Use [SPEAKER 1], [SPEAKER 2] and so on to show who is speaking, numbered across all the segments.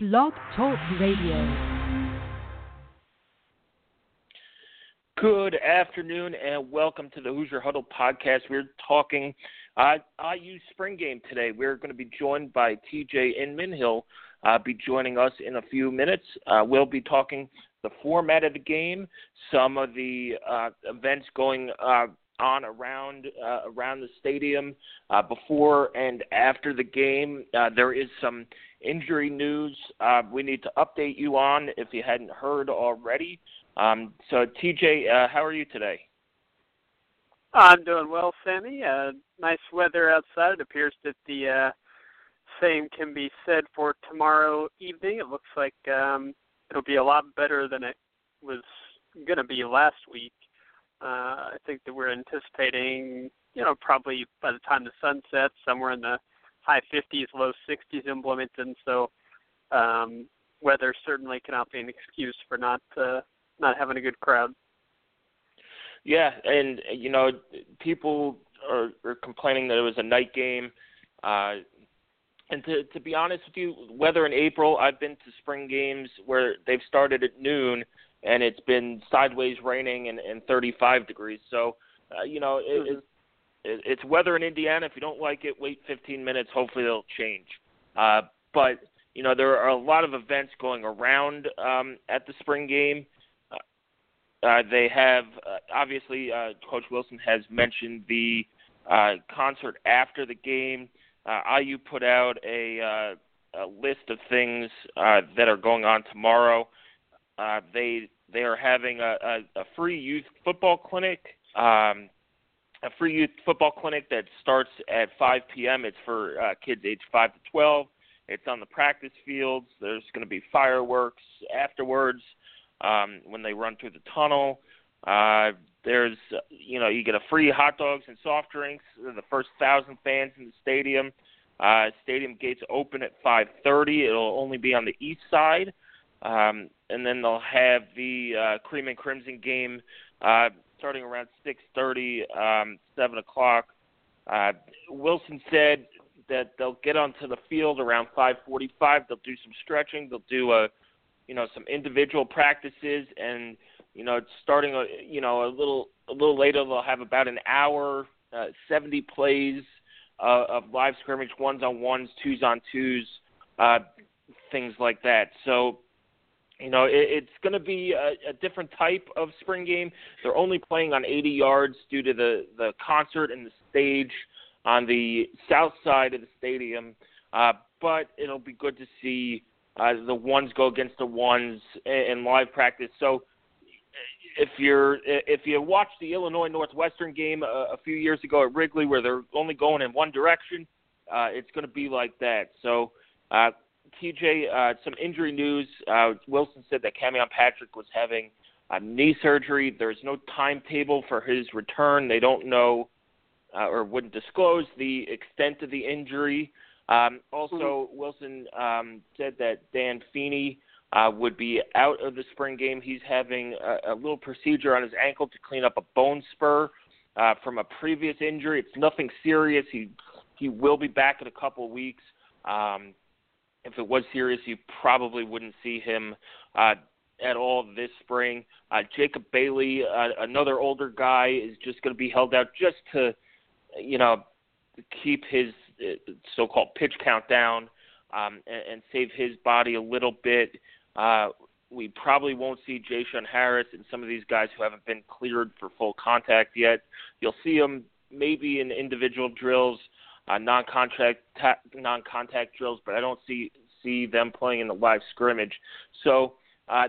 [SPEAKER 1] Blog Talk Radio.
[SPEAKER 2] Good afternoon and welcome to the Hoosier Huddle podcast. We're talking uh, IU spring game today. We're going to be joined by TJ Inman. He'll uh, be joining us in a few minutes. Uh, we'll be talking the format of the game, some of the uh, events going uh, on around uh, around the stadium uh, before and after the game. There is some injury news uh, we need to update you on if you hadn't heard already. Um, so, TJ, uh, how are you today?
[SPEAKER 3] I'm doing well, Sammy. Uh, nice weather outside. It appears that the uh, same can be said for tomorrow evening. It looks like um, it'll be a lot better than it was going to be last week. Uh, I think that we're anticipating, you know, probably by the time the sun sets, somewhere in the high 50s, low 60s in Bloomington. So um, weather certainly cannot be an excuse for not uh, not having a good crowd.
[SPEAKER 2] Yeah, and you know, people are, are complaining that it was a night game. Uh, and to to be honest with you, weather in April, I've been to spring games where they've started at noon and it's been sideways raining and, and 35 degrees. So, uh, you know, it,
[SPEAKER 3] mm-hmm.
[SPEAKER 2] it, it's weather in Indiana. If you don't like it, wait 15 minutes. Hopefully, it'll change. Uh, but you know, there are a lot of events going around um, at the spring game. Uh, uh, they have uh, obviously uh, Coach Wilson has mentioned the uh, concert after the game. Uh, IU put out a, uh, a list of things uh, that are going on tomorrow. Uh, they they are having a, a, a free youth football clinic, um, a free youth football clinic that starts at 5 p.m. It's for uh, kids age 5 to 12. It's on the practice fields. There's going to be fireworks afterwards um, when they run through the tunnel. Uh, there's, you know, you get a free hot dogs and soft drinks. The first thousand fans in the stadium. Uh, stadium gates open at 5:30. It'll only be on the east side. Um, and then they'll have the uh, Cream and Crimson game uh, starting around 6:30, um, 7 o'clock. Uh, Wilson said that they'll get onto the field around 5:45. They'll do some stretching. They'll do a, you know, some individual practices, and you know, starting a, you know, a little a little later, they'll have about an hour, uh, 70 plays uh, of live scrimmage, ones on ones, twos on twos, uh, things like that. So you know, it, it's going to be a, a different type of spring game. They're only playing on 80 yards due to the the concert and the stage on the south side of the stadium. Uh, but it'll be good to see uh, the ones go against the ones in, in live practice. So if you're if you watched the Illinois Northwestern game a, a few years ago at Wrigley, where they're only going in one direction, uh, it's going to be like that. So uh, TJ, uh, some injury news. Uh, Wilson said that Camion Patrick was having a knee surgery. There's no timetable for his return. They don't know uh, or wouldn't disclose the extent of the injury. Um, also, mm-hmm. Wilson um, said that Dan Feeney uh, would be out of the spring game. He's having a, a little procedure on his ankle to clean up a bone spur uh, from a previous injury. It's nothing serious. He he will be back in a couple of weeks. Um, if it was serious, you probably wouldn't see him uh, at all this spring. Uh, Jacob Bailey, uh, another older guy, is just going to be held out just to, you know, keep his uh, so-called pitch count down um, and, and save his body a little bit. Uh, we probably won't see J-Shun Harris and some of these guys who haven't been cleared for full contact yet. You'll see them maybe in individual drills uh, non-contact ta- non-contact drills, but I don't see see them playing in the live scrimmage. So uh,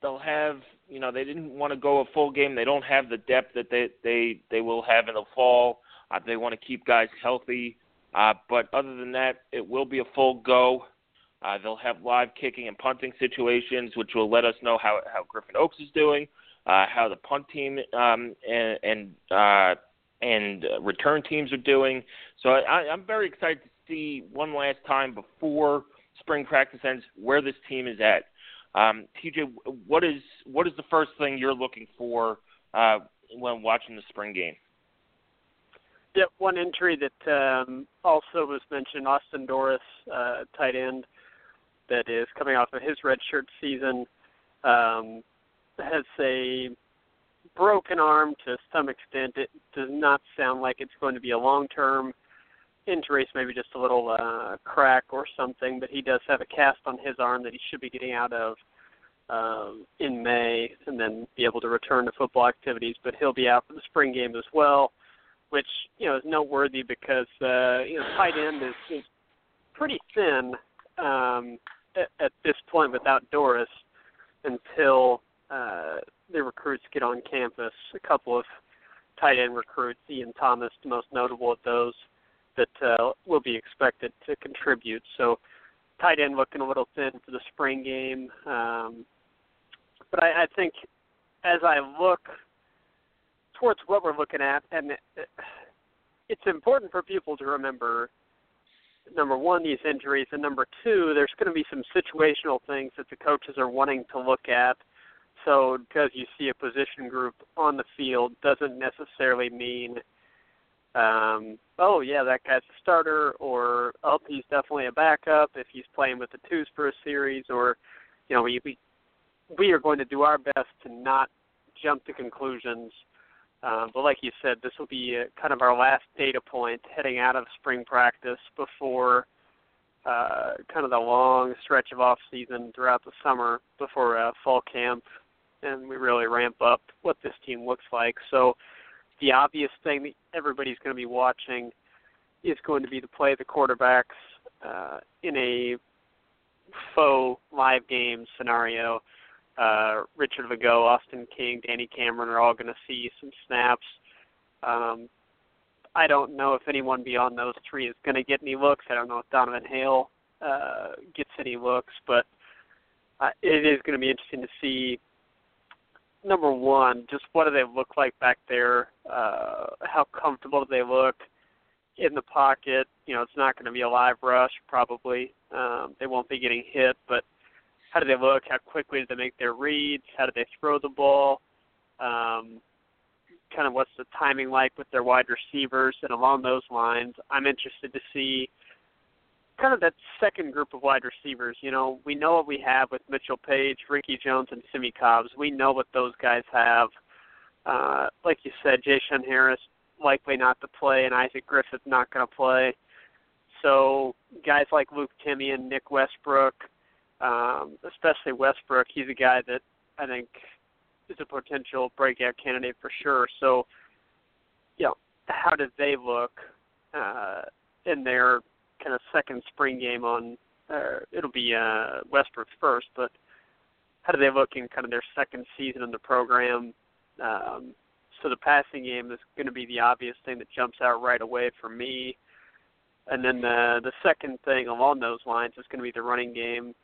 [SPEAKER 2] they'll have you know they didn't want to go a full game. They don't have the depth that they they they will have in the fall. Uh, they want to keep guys healthy, uh, but other than that, it will be a full go. Uh, they'll have live kicking and punting situations, which will let us know how how Griffin Oakes is doing, uh, how the punt team um, and, and uh, and uh, return teams are doing. So I, I'm very excited to see one last time before spring practice ends where this team is at. Um, TJ, what is what is the first thing you're looking for uh, when watching the spring game?
[SPEAKER 3] Yeah, one injury that um, also was mentioned: Austin Dorris, uh, tight end, that is coming off of his redshirt season, um, has a broken arm to some extent. It does not sound like it's going to be a long-term injury, so maybe just a little uh, crack or something. But he does have a cast on his arm that he should be getting out of um, in May, and then be able to return to football activities. But he'll be out for the spring game as well, which you know is noteworthy because uh, you know tight end is, is pretty thin um, at, at this point without Dorris until uh, the recruits get on campus. A couple of tight end recruits, Ian Thomas, the most notable of those, that uh, will be expected to contribute. So, tight end looking a little thin for the spring game. Um, but I, I think as I look towards what we're looking at, and it's important for people to remember number one, these injuries, and number two, there's going to be some situational things that the coaches are wanting to look at. So, because you see a position group on the field doesn't necessarily mean, um, oh, yeah, that guy's a starter, or oh, he's definitely a backup if he's playing with the twos for a series, or, you know, we, we, we are going to do our best to not jump to conclusions. Um, but like you said, this will be uh, kind of our last data point heading out of spring practice before uh, kind of the long stretch of off season throughout the summer before uh, fall camp, and we really ramp up what this team looks like. So the obvious thing that everybody's going to be watching is going to be the play the quarterbacks uh, in a faux live game scenario uh, Richard Lagow, Austin King, Danny Cameron are all going to see some snaps. Um, I don't know if anyone beyond those three is going to get any looks. I don't know if Donovan Hale uh, gets any looks, but uh, it is going to be interesting to see. Number one, just what do they look like back there? Uh, how comfortable do they look in the pocket? You know, it's not going to be a live rush probably. Um, they won't be getting hit, but how do they look? How quickly do they make their reads? How do they throw the ball? Um, kind of what's the timing like with their wide receivers? And along those lines, I'm interested to see kind of that second group of wide receivers. You know, we know what we have with Mitchell Paige, Ricky Jones, and Simmie Cobbs. We know what those guys have. Uh, like you said, J-Shun Harris likely not to play, and Isaac Griffith not going to play. So guys like Luke Timian and Nick Westbrook – um, especially Westbrook. He's a guy that I think is a potential breakout candidate for sure. So, you know, how did they look uh, in their kind of second spring game on? Uh, it'll be uh, Westbrook's first, but how do they look in kind of their second season in the program? Um, so the passing game is going to be the obvious thing that jumps out right away for me. And then the the second thing along those lines is going to be the running game.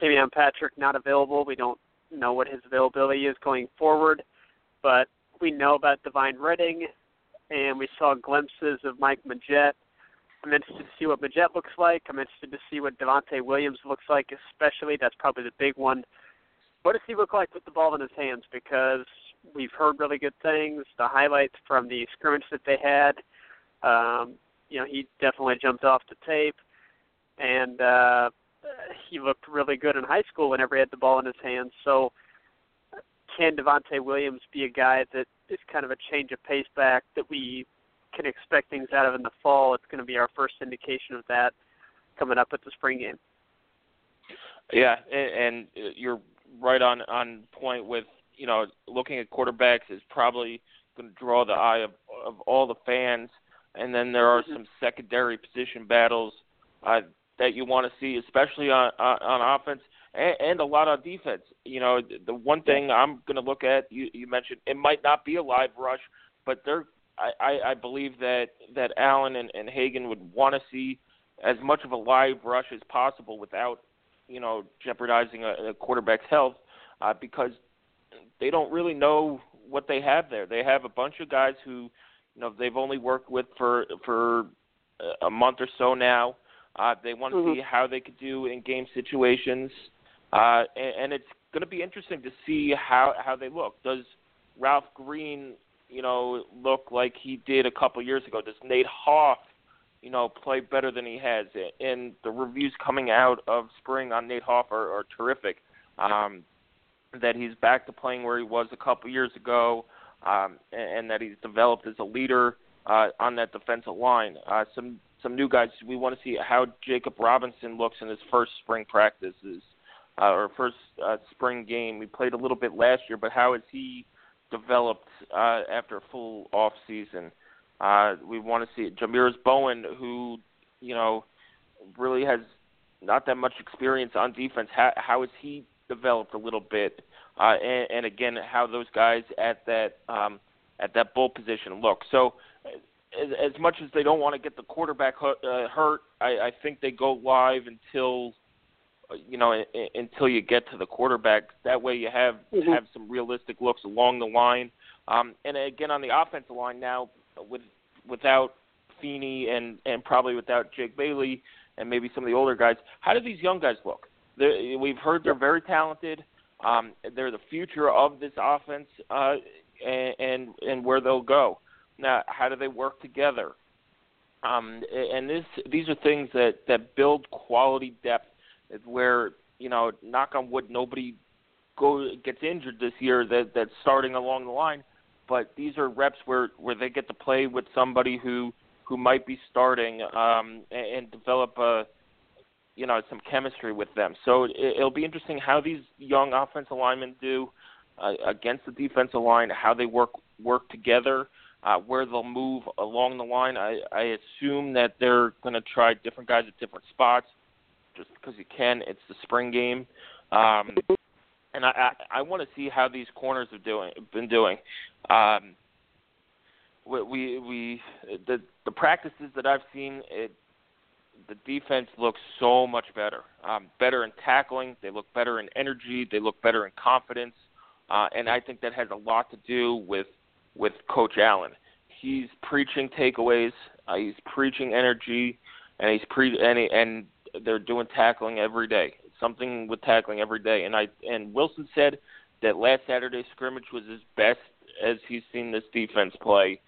[SPEAKER 3] Camion Patrick not available. We don't know what his availability is going forward, but we know about Devine Redding, and we saw glimpses of Mike Majette. I'm interested to see what Majette looks like. I'm interested to see what Devontae Williams looks like, especially. That's probably the big one. What does he look like with the ball in his hands? Because we've heard really good things. The highlights from the scrimmage that they had, um, you know, he definitely jumped off the tape. And uh, he looked really good in high school whenever he had the ball in his hands. So can Devontae Williams be a guy that is kind of a change of pace back that we can expect things out of in the fall? It's going to be our first indication of that coming up at the spring game.
[SPEAKER 2] Yeah, and, and you're right on on point with you know looking at quarterbacks is probably going to draw the eye of of all the fans, and then there are mm-hmm. some secondary position battles uh, that you want to see, especially on on, offense and, and a lot on defense. You know, the one thing I'm going to look at, you, you mentioned it might not be a live rush, but they're I, I believe that that Allen and, and Hagen would want to see as much of a live rush as possible without you know jeopardizing a, a quarterback's health uh, because they don't really know what they have there. They have a bunch of guys who you know they've only worked with for for a month or so now. Uh, they want to mm-hmm. see how they could do in game situations, uh, and, and it's going to be interesting to see how how they look. Does Ralph Green, you know, look like he did a couple years ago? Does Nate Hoff you know, play better than he has. And the reviews coming out of spring on Nate Hoff are, are terrific. Um, that he's back to playing where he was a couple years ago, um, and, and that he's developed as a leader uh, on that defensive line. Uh, some some new guys. We want to see how Jacob Robinson looks in his first spring practices uh, or first uh, spring game. We played a little bit last year, but how has he developed uh, after a full off season? Uh, we want to see Jahmiris Bowen, who you know really has not that much experience on defense. How, how has he developed a little bit? Uh, and, and again, how those guys at that um, at that bull position look. So, as, as much as they don't want to get the quarterback hurt, uh, hurt I, I think they go live until you know until you get to the quarterback. That way, you have
[SPEAKER 3] mm-hmm.
[SPEAKER 2] have some realistic looks along the line. Um, and again, on the offensive line now, with without Feeney and and probably without Jake Bailey and maybe some of the older guys, how do these young guys look? They're, we've heard they're very talented. Um, they're the future of this offense, uh, and, and and where they'll go. Now, how do they work together? Um, and this these are things that that build quality depth. Where you know, knock on wood, nobody go gets injured this year. That that's starting along the line, but these are reps where where they get to play with somebody who who might be starting um, and, and develop a you know some chemistry with them. So it, it'll be interesting how these young offensive linemen do uh, against the defensive line, how they work work together, uh, where they'll move along the line. I, I assume that they're going to try different guys at different spots, just because you can. It's the spring game, um, and I I, I want to see how these corners have doing been doing. Um, we we, we the the practices that I've seen it the defense looks so much better. Um, better in tackling. They look better in energy. They look better in confidence. Uh, and I think that has a lot to do with with Coach Allen. He's preaching takeaways. Uh, he's preaching energy, and he's pre and, he, and they're doing tackling every day. Something with tackling every day. And I and Wilson said that last Saturday's scrimmage was his best as he's seen this defense play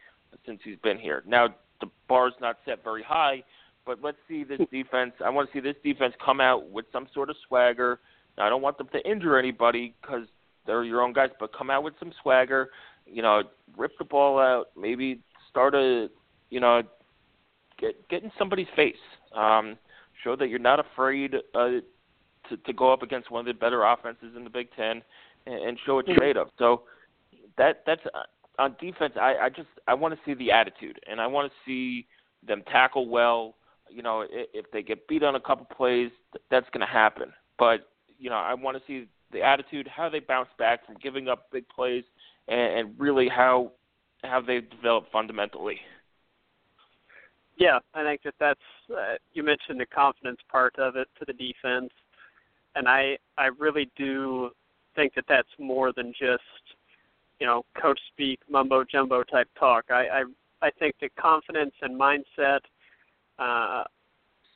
[SPEAKER 2] since he's been here. Now the bar's not set very high, but let's see this defense. I want to see this defense come out with some sort of swagger. Now, I don't want them to injure anybody because they're your own guys, but come out with some swagger. You know, rip the ball out. Maybe start a, you know, get get in somebody's face. Um, show that you're not afraid uh, to to go up against one of the better offenses in the Big Ten, and, and show what you're made of. So that that's uh, on defense. I I just I want to see the attitude, and I want to see them tackle well you know, if they get beat on a couple plays, that's going to happen. But you know, I want to see the attitude, how they bounce back from giving up big plays, and, and really how how they develop fundamentally.
[SPEAKER 3] Yeah, I think that that's uh, you mentioned the confidence part of it to the defense, and I I really do think that that's more than just you know coach speak mumbo jumbo type talk. I I I think that confidence and mindset uh,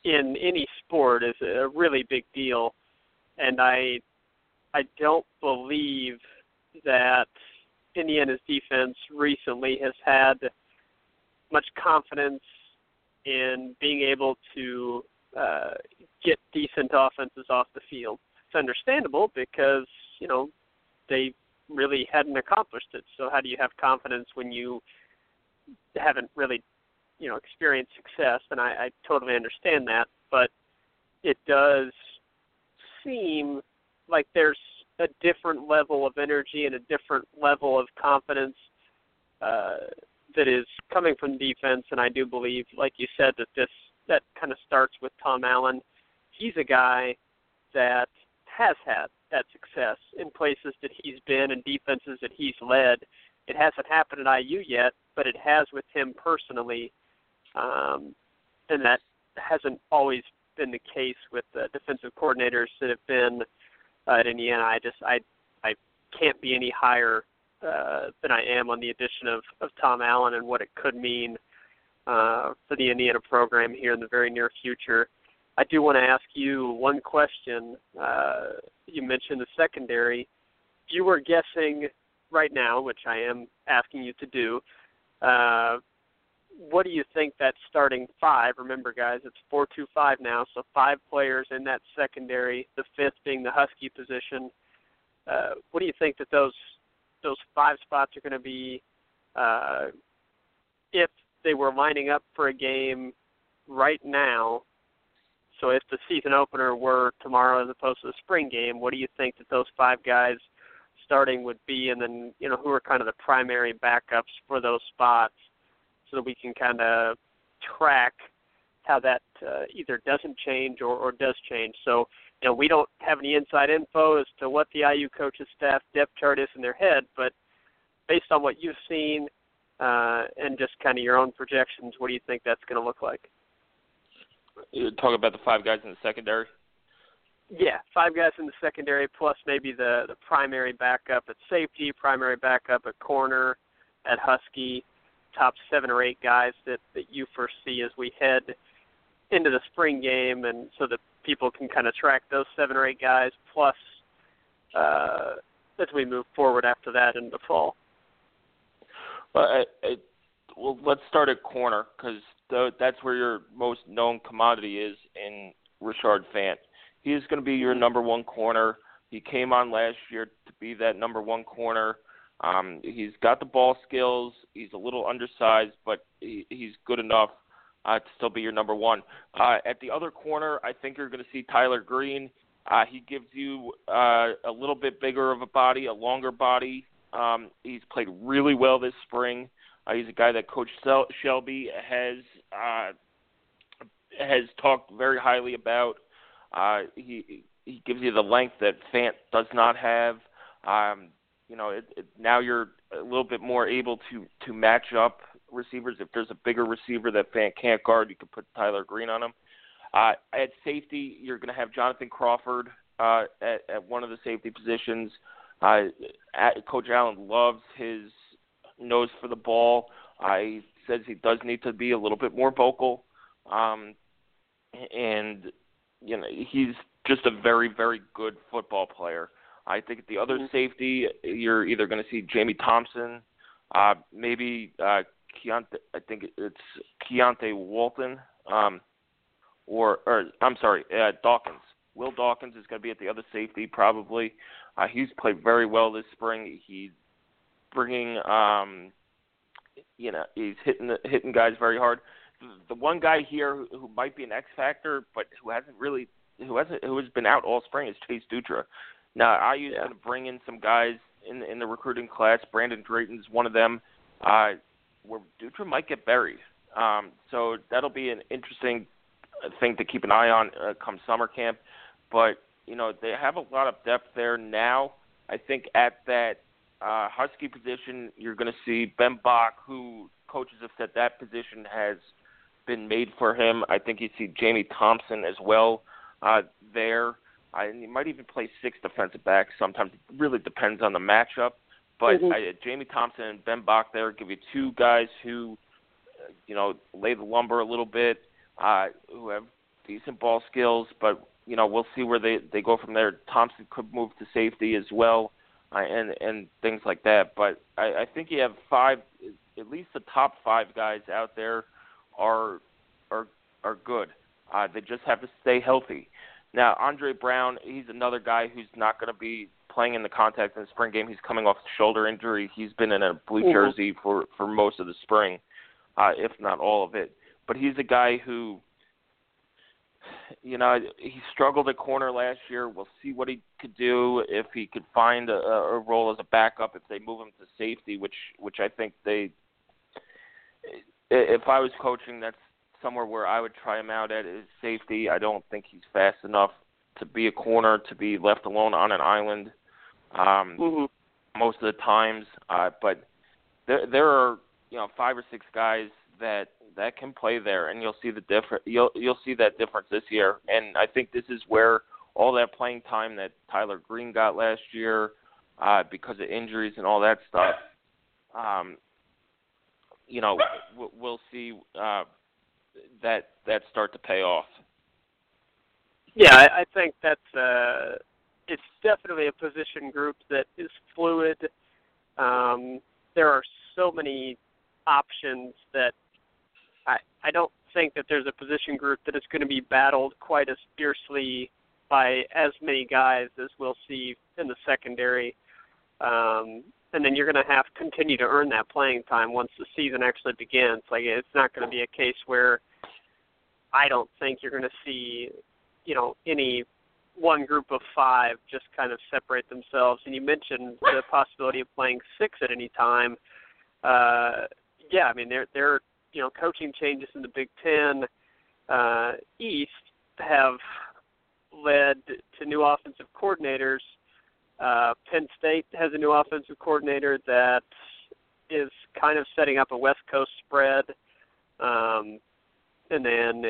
[SPEAKER 3] in any sport is a really big deal, and I I don't believe that Indiana's defense recently has had much confidence in being able to uh, get decent offenses off the field. It's understandable because you know they really hadn't accomplished it. So how do you have confidence when you haven't really you know experienced success, and I, I totally understand that. But it does seem like there's a different level of energy and a different level of confidence uh, that is coming from defense, and I do believe, like you said, that this that kind of starts with Tom Allen. He's a guy that has had that success in places that he's been and defenses that he's led. It hasn't happened at IU yet, but it has with him personally um, and that hasn't always been the case with the defensive coordinators that have been uh, at Indiana. I just I I can't be any higher uh, than I am on the addition of of Tom Allen and what it could mean uh, for the Indiana program here in the very near future. I do want to ask you one question. Uh, you mentioned the secondary. You were guessing right now, which I am asking you to do. Uh, what do you think that starting five? Remember, guys, it's four-two-five now, so five players in that secondary. The fifth being the Husky position. Uh, what do you think that those those five spots are going to be uh, if they were lining up for a game right now? So if the season opener were tomorrow as opposed to the spring game, what do you think that those five guys starting would be, and then you know who are kind of the primary backups for those spots? so that we can kind of track how that uh, either doesn't change or, or does change. So, you know, we don't have any inside info as to what the IU coaches staff depth chart is in their head, but based on what you've seen uh, and just kind of your own projections, what do you think that's going to look like?
[SPEAKER 2] You're talking about the five guys in the secondary.
[SPEAKER 3] Yeah, five guys in the secondary plus maybe the the primary backup at safety, primary backup at corner, at Husky, top seven or eight guys that that you foresee as we head into the spring game, and so that people can kind of track those seven or eight guys plus uh, as we move forward after that in the fall.
[SPEAKER 2] Well, I, I, well, let's start at corner because that's where your most known commodity is in Rashard Fant. He is going to be your number one corner. He came on last year to be that number one corner. Um, he's got the ball skills. He's a little undersized, but he, he's good enough uh, to still be your number one. Uh, at the other corner, I think you're going to see Tyler Green. Uh, he gives you uh, a little bit bigger of a body, a longer body. Um, he's played really well this spring. Uh, he's a guy that Coach Sel- Shelby has uh, has talked very highly about. Uh, he he gives you the length that Fant does not have. Um, you know, it, it, now you're a little bit more able to to match up receivers. If there's a bigger receiver that Fant can't guard, you can put Tyler Green on him. Uh, at safety, you're going to have Jonathan Crawford uh, at, at one of the safety positions. Uh, at, Coach Allen loves his nose for the ball. Uh, he says he does need to be a little bit more vocal, um, and you know he's just a very very good football player. I think at the other mm-hmm. safety, you're either going to see Jamie Thompson, uh, maybe uh, Keontae, I think it's Keontae Walton, um, or or I'm sorry, uh, Dawkins. Will Dawkins is going to be at the other safety probably. Uh, he's played very well this spring. He's bringing, um, you know, he's hitting the, hitting guys very hard. The, the one guy here who, who might be an X factor, but who hasn't really who hasn't who has been out all spring is Chase Dutra. Now, IU's yeah. going to bring in some guys in in the recruiting class. Brandon Drayton's one of them. Uh, where Dutra might get buried. Um, so that'll be an interesting thing to keep an eye on uh, come summer camp. But you know they have a lot of depth there now. I think at that uh, Husky position, you're going to see Ben Bach, who coaches have said that position has been made for him. I think you see Jamie Thompson as well uh, there. I, and he might even play six defensive backs. Sometimes it really depends on the matchup. But mm-hmm. I, Jamie Thompson and Ben Bach there give you two guys who, uh, you know, lay the lumber a little bit, uh, who have decent ball skills. But you know, we'll see where they they go from there. Thompson could move to safety as well, uh, and and things like that. But I, I think you have five, at least the top five guys out there are are are good. Uh, they just have to stay healthy. Now, Andre Brown, he's another guy who's not going to be playing in the contact in the spring game. He's coming off a shoulder injury. He's been in a blue mm-hmm. jersey for for most of the spring, uh, if not all of it. But he's a guy who, you know, he struggled at corner last year. We'll see what he could do if he could find a, a role as a backup if they move him to safety, which which I think they. If I was coaching, that's somewhere where I would try him out at is safety. I don't think he's fast enough to be a corner to be left alone on an island um,
[SPEAKER 3] mm-hmm.
[SPEAKER 2] most of the times. Uh, but there there are you know five or six guys that that can play there, and you'll see the different you'll you'll see that difference this year. And I think this is where all that playing time that Tyler Green got last year uh, because of injuries and all that stuff. Um, you know, we'll see uh, that that start to pay off.
[SPEAKER 3] Yeah, I, I think that's uh, it's definitely a position group that is fluid. Um, there are so many options that I I don't think that there's a position group that is going to be battled quite as fiercely by as many guys as we'll see in the secondary. Um, and then you're going to have to continue to earn that playing time once the season actually begins. Like it's not going to be a case where I don't think you're going to see, you know, any one group of five just kind of separate themselves. And you mentioned the possibility of playing six at any time. Uh, yeah, I mean there there you know coaching changes in the Big Ten uh, East have led to new offensive coordinators. Uh, Penn State has a new offensive coordinator that is kind of setting up a West Coast spread. Um, and then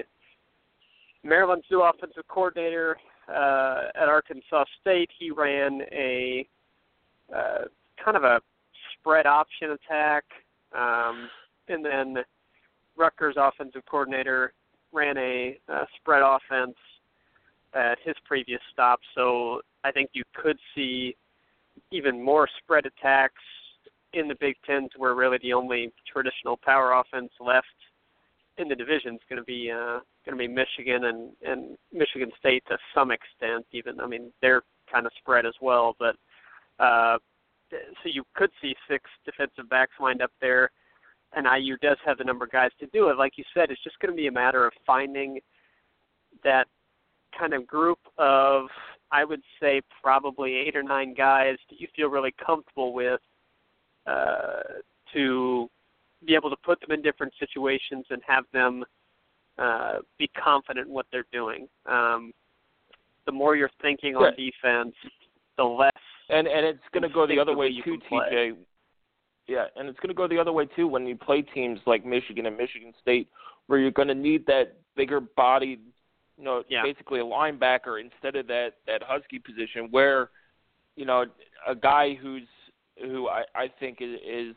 [SPEAKER 3] Maryland's new offensive coordinator uh, at Arkansas State, he ran a uh, kind of a spread option attack. Um, and then Rutgers offensive coordinator ran a, a spread offense at his previous stop. So I think you could see even more spread attacks in the Big Ten, to where really the only traditional power offense left in the division is going to be uh, going to be Michigan and and Michigan State to some extent. Even I mean they're kind of spread as well, but uh, so you could see six defensive backs lined up there and IU does have the number of guys to do it. Like you said, it's just going to be a matter of finding that kind of group of, I would say, probably eight or nine guys that you feel really comfortable with uh, to be able to put them in different situations and have them uh, be confident in what they're doing. Um, the more you're thinking on defense, the less.
[SPEAKER 2] And and it's going to go the other way too, TJ. Yeah, and it's going to go the other way too when you play teams like Michigan and Michigan State, where you're going to need that bigger bodied, you know,
[SPEAKER 3] yeah.
[SPEAKER 2] basically a linebacker instead of that that husky position, where, you know, a guy who's who I I think is is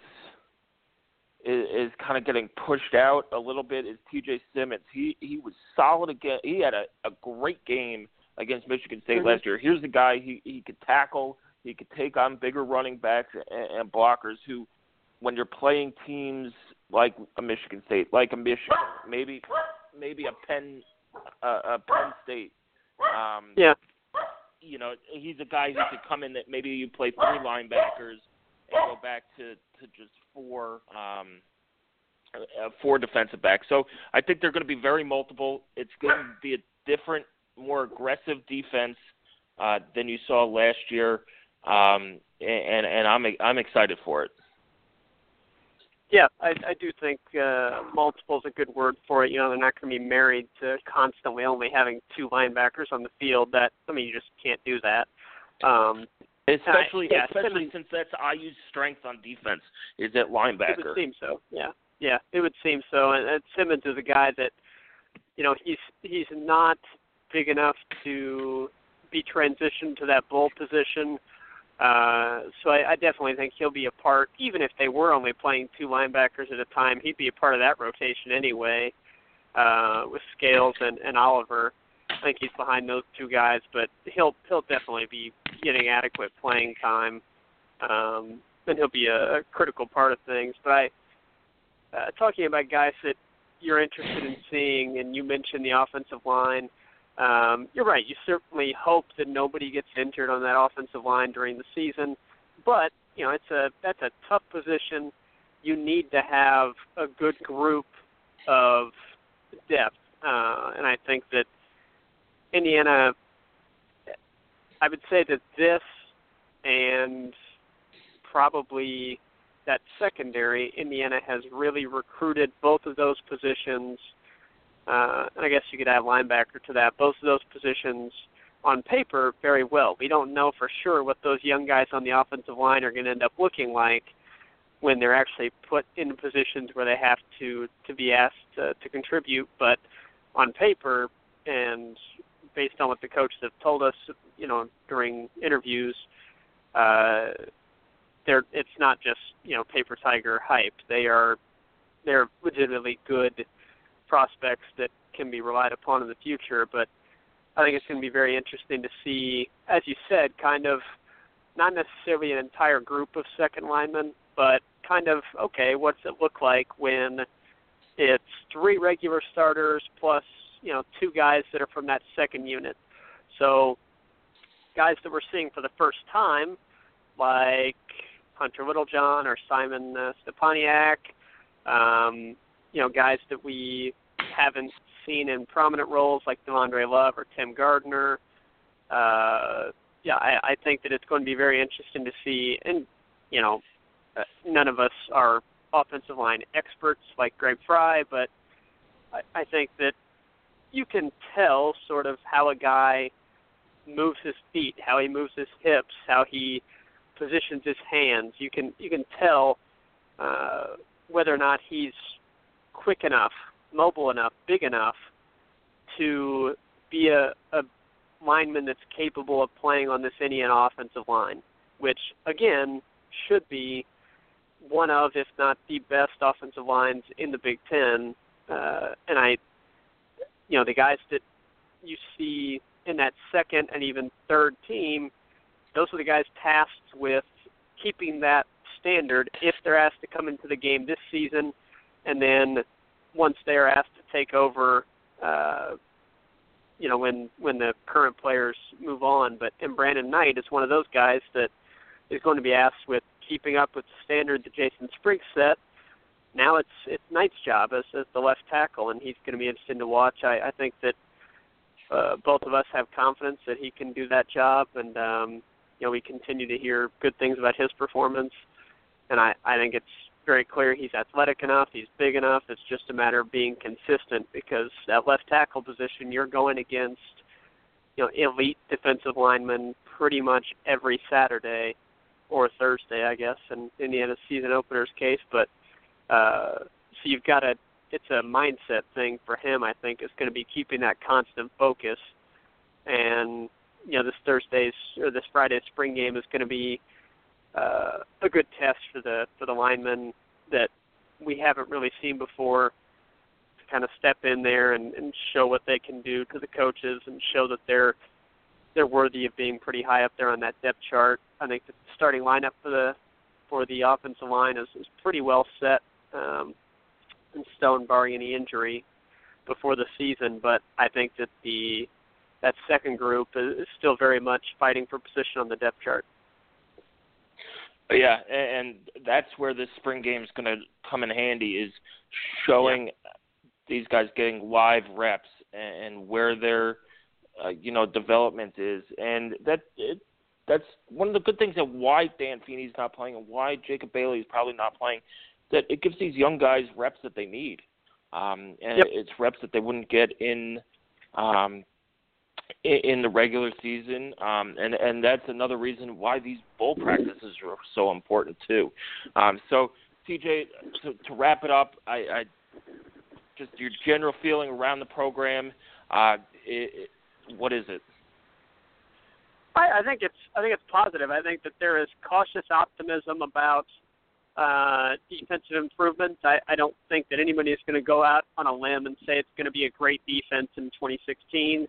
[SPEAKER 2] is, is kind of getting pushed out a little bit is T.J. Simmons. He he was solid again. He had a, a great game against Michigan State
[SPEAKER 3] mm-hmm.
[SPEAKER 2] last year. Here's the guy he he could tackle. He could take on bigger running backs and, and blockers who when you're playing teams like a Michigan State, like a Michigan, maybe maybe a Penn uh, a Penn State. Um,
[SPEAKER 3] yeah.
[SPEAKER 2] You know, he's a guy who could come in that maybe you play three linebackers and go back to to just four um, uh, four defensive backs. So I think they're going to be very multiple. It's going to be a different, more aggressive defense uh, than you saw last year, um, and and I'm I'm excited for it.
[SPEAKER 3] Yeah, I, I do think uh, multiple is a good word for it. You know, they're not going to be married to constantly only having two linebackers on the field. That I mean, you just can't do that. Um,
[SPEAKER 2] especially,
[SPEAKER 3] I, yeah,
[SPEAKER 2] especially since that's IU's strength on defense is at linebacker.
[SPEAKER 3] It would seem so. Yeah, yeah, it would seem so. And, and Simmons is a guy that, you know, he's he's not big enough to be transitioned to that bull position uh, so I, I definitely think he'll be a part, even if they were only playing two linebackers at a time, he'd be a part of that rotation anyway, uh, with Scales and, and Oliver. Think he's behind those two guys, but he'll he'll definitely be getting adequate playing time, um, and he'll be a, a critical part of things. But I, uh, talking about guys that you're interested in seeing, and you mentioned the offensive line. Um, you're right. You certainly hope that nobody gets injured on that offensive line during the season, but you know it's a that's a tough position. You need to have a good group of depth, uh, and I think that Indiana. I would say that this and probably that secondary, Indiana has really recruited both of those positions uh, and I guess you could add linebacker to that. Both of those positions on paper very well. We don't know for sure what those young guys on the offensive line are going to end up looking like when they're actually put in positions where they have to to be asked to, to contribute. But on paper and based on what the coaches have told us, you know, during interviews, uh, they're it's not just you know paper tiger hype. They are they're legitimately good prospects that can be relied upon in the future. But I think it's going to be very interesting to see, as you said, kind of not necessarily an entire group of second linemen, but kind of okay, what's it look like when it's three regular starters plus you know two guys that are from that second unit. So guys that we're seeing for the first time, like Hunter Littlejohn or Simon uh, Stepaniak, um, you know, guys that we haven't seen in prominent roles like Devondre Love or Tim Gardner. Uh, yeah, I, I think that it's going to be very interesting to see. And you know, uh, none of us are offensive line experts like Greg Frey, but I, I think that you can tell sort of how a guy moves his feet, how he moves his hips, how he positions his hands. You can you can tell uh, whether or not he's quick enough, mobile enough, big enough to be a, a lineman that's capable of playing on this Indiana offensive line, which again should be one of, if not the best offensive lines in the Big Ten. Uh, and I, you know, the guys that you see in that second and even third team, those are the guys tasked with keeping that standard if they're asked to come into the game this season, and then once they're asked to take over, uh, you know, when when the current players move on. But and Brandon Knight is one of those guys that is going to be asked with keeping up with the standard that Jason Spriggs set. Now it's it's Knight's job as, as the left tackle, and he's going to be interesting to watch. I, I think that uh, both of us have confidence that he can do that job, and um, you know we continue to hear good things about his performance. And I I think it's very clear he's athletic enough, he's big enough. It's just a matter of being consistent because that left tackle position you're going against you know elite defensive linemen pretty much every Saturday or Thursday, I guess, in Indiana's season openers case. But uh, so you've got a it's a mindset thing for him. I think is going to be keeping that constant focus. And you know, this Thursday's or this Friday's spring game is going to be uh, a good test for the for the linemen that we haven't really seen before to kind of step in there and, and show what they can do to the coaches and show that they're they're worthy of being pretty high up there on that depth chart. I think the starting lineup for the for the offensive line is, is pretty well set um, in stone, barring any injury before the season. But I think that the that second group is still very much fighting for position on the depth chart.
[SPEAKER 2] Yeah, and that's where this spring game is going to come in handy is showing yeah. these guys getting live reps and where their uh, you know development is, and that it, that's one of the good things that why Dan Feeney's not playing and why Jacob Bailey is probably not playing. That it gives these young guys reps that they need, um, and
[SPEAKER 3] yep.
[SPEAKER 2] it's reps that they wouldn't get in um, in the regular season, um, and and that's another reason why these bowl practices are so important too. Um, so, TJ, to, to wrap it up, I, I just your general feeling around the program. Uh, it, what is it?
[SPEAKER 3] I, I think it's I think it's positive. I think that there is cautious optimism about uh, defensive improvement. I, I don't think that anybody is going to go out on a limb and say it's going to be a great defense in 2016.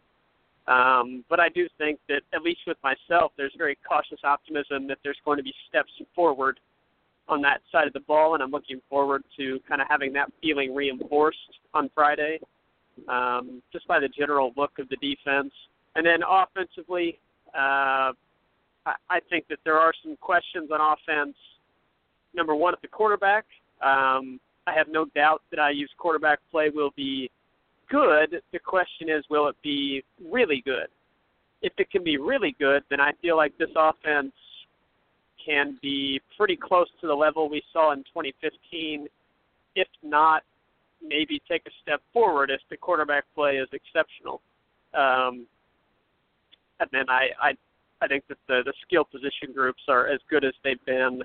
[SPEAKER 3] Um, but I do think that, at least with myself, there's very cautious optimism that there's going to be steps forward on that side of the ball, and I'm looking forward to kind of having that feeling reinforced on Friday, um, just by the general look of the defense. And then offensively, uh, I, I think that there are some questions on offense. Number one, at the quarterback, um, I have no doubt that IU's quarterback play will be good. The question is, will it be really good? If it can be really good, then I feel like this offense can be pretty close to the level we saw in 2015, if not maybe take a step forward if the quarterback play is exceptional. Um, and then I, I I think that the the skill position groups are as good as they've been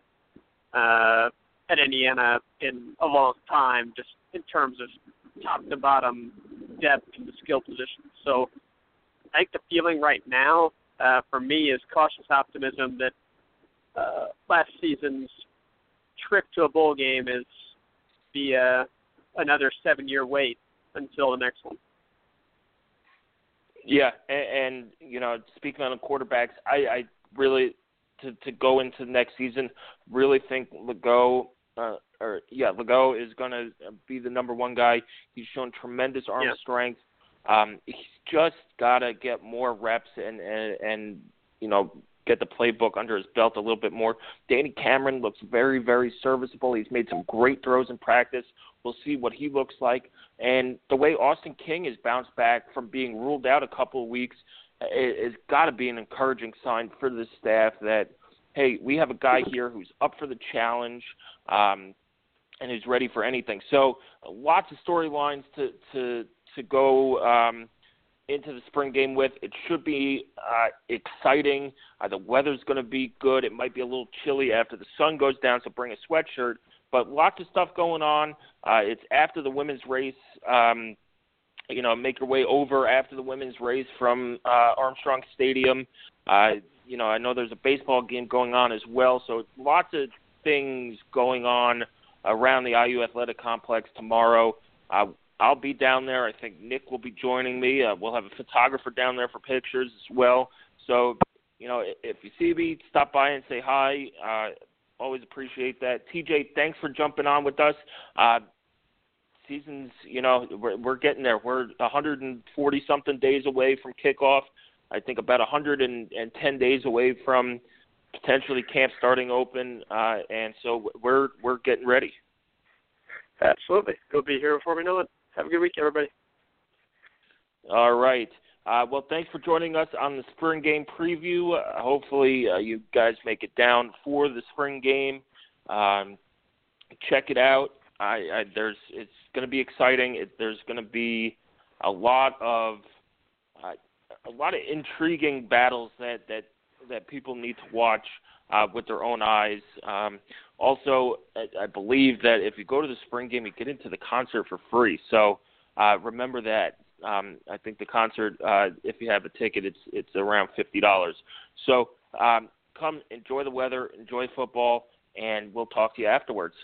[SPEAKER 3] uh, at Indiana in a long time, just in terms of top to bottom depth in the skill position. So I think the feeling right now uh, for me is cautious optimism that uh, last season's trip to a bowl game is be uh, another seven year wait until the next one.
[SPEAKER 2] Yeah, and, and you know, speaking on the quarterbacks, I, I really to to go into next season really think Lagow uh, or yeah, Lagoe is going to be the number one guy. He's shown tremendous arm
[SPEAKER 3] yeah.
[SPEAKER 2] strength. Um, he's just got to get more reps and, and and you know get the playbook under his belt a little bit more. Danny Cameron looks very very serviceable. He's made some great throws in practice. We'll see what he looks like. And the way Austin King has bounced back from being ruled out a couple of weeks has got to be an encouraging sign for the staff that hey, we have a guy here who's up for the challenge. Um, and who's ready for anything. So lots of storylines to to to go um, into the spring game with. It should be uh, exciting. Uh, the weather's going to be good. It might be a little chilly after the sun goes down, so bring a sweatshirt. But lots of stuff going on. Uh, it's after the women's race. Um, you know, make your way over after the women's race from uh, Armstrong Stadium. Uh, you know, I know there's a baseball game going on as well, so lots of things going on around the IU Athletic Complex tomorrow. Uh, I'll be down there. I think Nick will be joining me. Uh, we'll have a photographer down there for pictures as well. So, you know, if you see me, stop by and say hi. Uh, always appreciate that. TJ, thanks for jumping on with us. Uh, seasons, you know, we're, we're getting there. We're 140 something days away from kickoff. I think about 110 days away from potentially camp starting open, uh, and so we're we're getting ready.
[SPEAKER 3] Absolutely, we'll be here before we know it. Have a good week, everybody.
[SPEAKER 2] All right. Uh, well, thanks for joining us on the spring game preview. Uh, hopefully, uh, you guys make it down for the spring game. Um, check it out. I, I, there's it's going to be exciting. It, there's going to be a lot of uh, a lot of intriguing battles that that that people need to watch uh, with their own eyes. Um, also, I, I believe that if you go to the spring game, you get into the concert for free. So uh, remember that. Um, I think the concert, uh, if you have a ticket, it's it's around fifty dollars. So um, come enjoy the weather, enjoy football, and we'll talk to you afterwards.